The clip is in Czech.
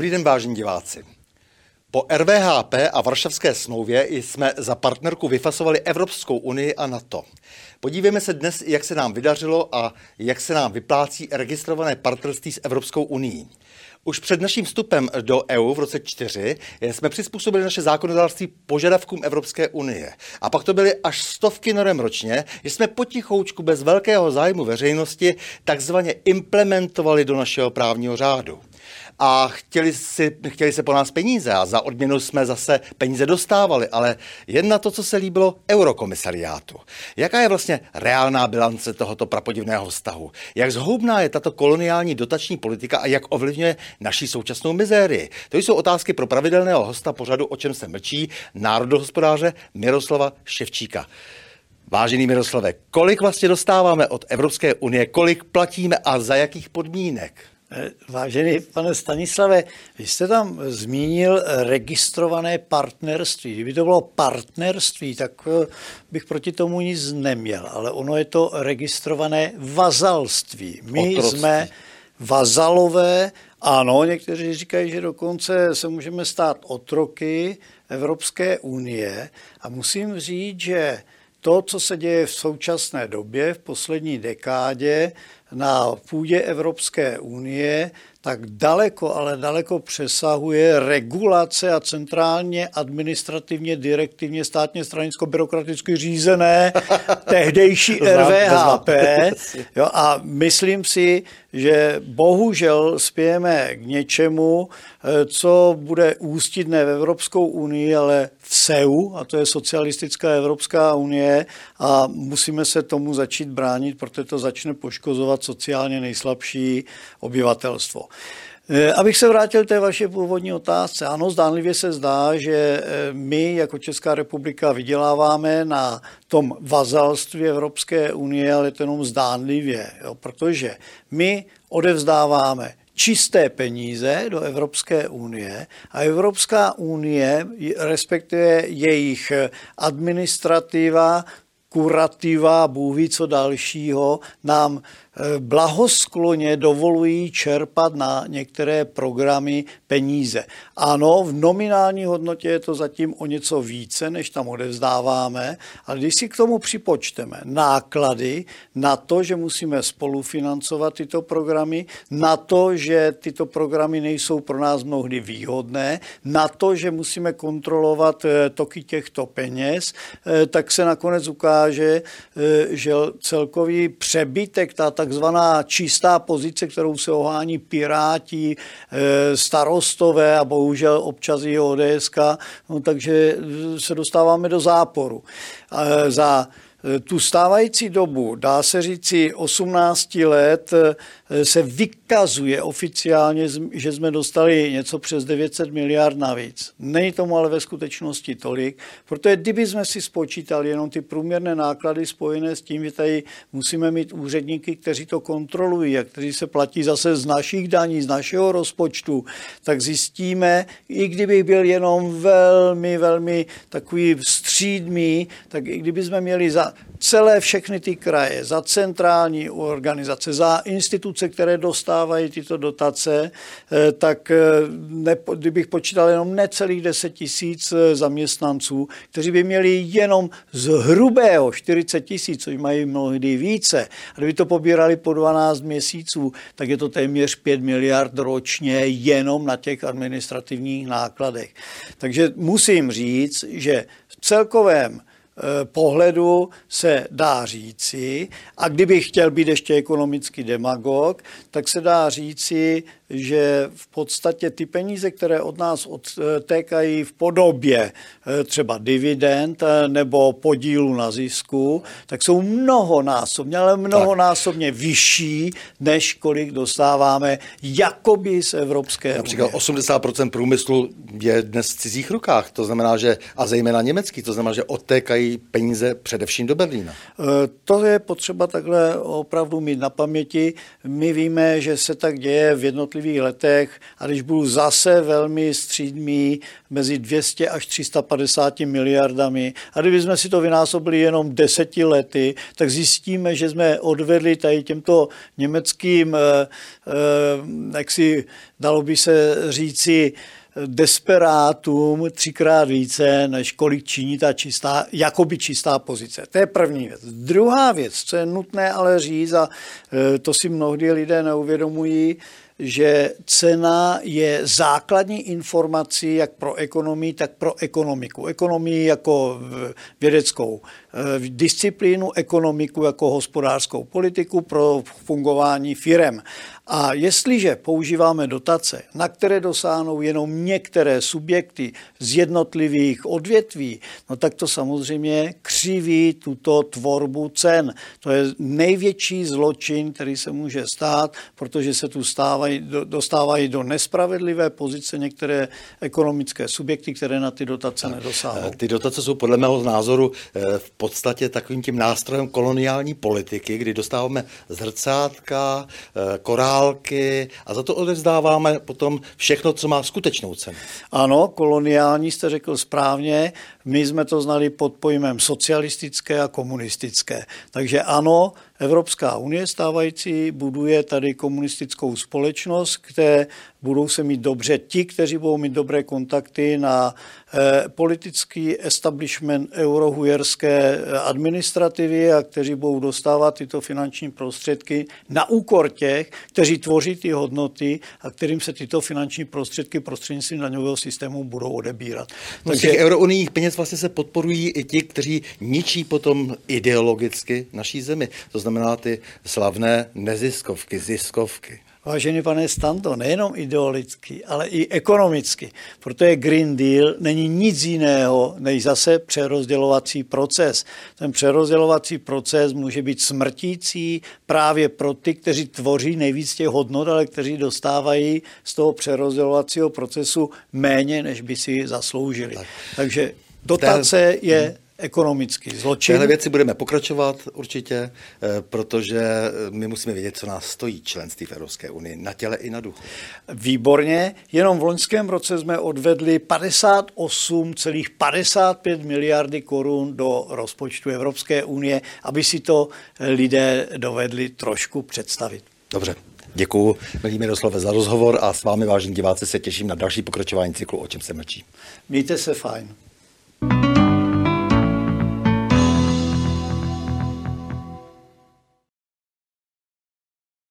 Dobrý den, vážení diváci. Po RVHP a Varšavské smlouvě jsme za partnerku vyfasovali Evropskou unii a NATO. Podívejme se dnes, jak se nám vydařilo a jak se nám vyplácí registrované partnerství s Evropskou unii. Už před naším vstupem do EU v roce 4 jsme přizpůsobili naše zákonodárství požadavkům Evropské unie. A pak to byly až stovky norem ročně, že jsme potichoučku bez velkého zájmu veřejnosti takzvaně implementovali do našeho právního řádu a chtěli, si, chtěli se po nás peníze a za odměnu jsme zase peníze dostávali, ale jen na to, co se líbilo eurokomisariátu. Jaká je vlastně reálná bilance tohoto prapodivného vztahu? Jak zhoubná je tato koloniální dotační politika a jak ovlivňuje naší současnou mizérii? To jsou otázky pro pravidelného hosta pořadu, o čem se mlčí, národohospodáře Miroslava Ševčíka. Vážený Miroslave, kolik vlastně dostáváme od Evropské unie, kolik platíme a za jakých podmínek? Vážený pane Stanislave, vy jste tam zmínil registrované partnerství. Kdyby to bylo partnerství, tak eh, bych proti tomu nic neměl, ale ono je to registrované vazalství. My Otroctví. jsme vazalové, ano, někteří říkají, že dokonce se můžeme stát otroky Evropské unie a musím říct, že to, co se děje v současné době, v poslední dekádě, na půdě Evropské unie, tak daleko, ale daleko přesahuje regulace a centrálně administrativně, direktivně, státně stranicko-byrokraticky řízené tehdejší RVHP. Jo, a myslím si, že bohužel spějeme k něčemu, eh, co bude ústit ne v Evropskou unii, ale v SEU, a to je Socialistická Evropská unie, a musíme se tomu začít bránit, protože to začne poškozovat sociálně nejslabší obyvatelstvo. Eh, abych se vrátil té vaší původní otázce. Ano, zdánlivě se zdá, že eh, my jako Česká republika vyděláváme na tom vazalství Evropské unie, ale to jenom zdánlivě, jo, protože my odevzdáváme čisté peníze do Evropské unie a Evropská unie, respektive jejich administrativa, kurativa, Bůh ví co dalšího, nám blahoskloně dovolují čerpat na některé programy peníze. Ano, v nominální hodnotě je to zatím o něco více, než tam odevzdáváme, ale když si k tomu připočteme náklady na to, že musíme spolufinancovat tyto programy, na to, že tyto programy nejsou pro nás mnohdy výhodné, na to, že musíme kontrolovat eh, toky těchto peněz, eh, tak se nakonec ukáže, že celkový přebytek, ta takzvaná čistá pozice, kterou se ohání Piráti, eh, starostové a bohužel občas i ODS, no, takže se dostáváme do záporu. Eh, za Eh, tu stávající dobu, dá se říci 18 let, eh, se vykazuje oficiálně, že jsme dostali něco přes 900 miliard navíc. Není tomu ale ve skutečnosti tolik, protože kdyby jsme si spočítali jenom ty průměrné náklady spojené s tím, že tady musíme mít úředníky, kteří to kontrolují a kteří se platí zase z našich daní, z našeho rozpočtu, tak zjistíme, i kdyby byl jenom velmi, velmi takový střídmý, tak i kdyby jsme měli za celé všechny ty kraje, za centrální organizace, za instituce, které dostávají tyto dotace, eh, tak eh, ne, kdybych počítal jenom necelých 10 tisíc eh, zaměstnanců, kteří by měli jenom z hrubého 40 tisíc, což mají mnohdy více, a kdyby to pobírali po 12 měsíců, tak je to téměř 5 miliard ročně jenom na těch administrativních nákladech. Takže musím říct, že v celkovém pohledu se dá říci, a kdybych chtěl být ještě ekonomický demagog, tak se dá říci, že v podstatě ty peníze, které od nás odtékají v podobě eh, třeba dividend eh, nebo podílu na zisku, tak jsou mnohonásobně, ale mnohonásobně vyšší, než kolik dostáváme jakoby z Evropské Například unie. 80% průmyslu je dnes v cizích rukách, to znamená, že a zejména německý, to znamená, že odtékají peníze především do Berlína. Eh, to je potřeba takhle opravdu mít na paměti. My víme, že se tak děje v jednotlivých jednotlivých letech a když budu zase velmi střídmý mezi 200 až 350 miliardami a kdybychom si to vynásobili jenom deseti lety, tak zjistíme, že jsme odvedli tady těmto německým, eh, eh, jak si dalo by se říci, desperátům třikrát více, než kolik činí ta čistá, jakoby čistá pozice. To je první věc. Druhá věc, co je nutné ale říct, a e, to si mnohdy lidé neuvědomují, že cena je základní informací jak pro ekonomii, tak pro ekonomiku. Ekonomii jako vědeckou disciplínu, ekonomiku jako hospodářskou politiku pro fungování firem. A jestliže používáme dotace, na které dosáhnou jenom některé subjekty z jednotlivých odvětví, no tak to samozřejmě křiví tuto tvorbu cen. To je největší zločin, který se může stát, protože se tu stávají, dostávají do nespravedlivé pozice některé ekonomické subjekty, které na ty dotace nedosáhnou. Ty dotace jsou podle mého názoru eh, v podstatě takovým tím nástrojem koloniální politiky, kdy dostáváme zrcátka, eh, korál, války a za to odevzdáváme potom všechno, co má skutečnou cenu. Ano, koloniální jste řekl správně, my jsme to znali pod pojmem socialistické a komunistické. Takže ano, Evropská unie stávající buduje tady komunistickou společnost, kde budou se mít dobře ti, kteří budou mít dobré kontakty na eh, politický establishment eurohujerské eh, administrativy a kteří budou dostávat tyto finanční prostředky na úkor těch, kteří tvoří ty hodnoty a kterým se tyto finanční prostředky prostřednictvím daňového systému budou odebírat. No Takže těch eurounijních peněz vlastně se podporují i ti, kteří ničí potom ideologicky naší zemi. To znamená, znamená ty slavné neziskovky, ziskovky. Vážený pane Stanto, nejenom ideologicky, ale i ekonomicky, protože Green Deal není nic jiného než zase přerozdělovací proces. Ten přerozdělovací proces může být smrtící právě pro ty, kteří tvoří nejvíc těch hodnot, ale kteří dostávají z toho přerozdělovacího procesu méně, než by si zasloužili. Tak. Takže dotace je ekonomický zločin. Téhle věci budeme pokračovat určitě, eh, protože my musíme vědět, co nás stojí členství v Evropské unii na těle i na duchu. Výborně. Jenom v loňském roce jsme odvedli 58,55 miliardy korun do rozpočtu Evropské unie, aby si to lidé dovedli trošku představit. Dobře. Děkuji, milí Miroslave, za rozhovor a s vámi, vážení diváci, se těším na další pokračování cyklu O čem se mlčí. Mějte se fajn.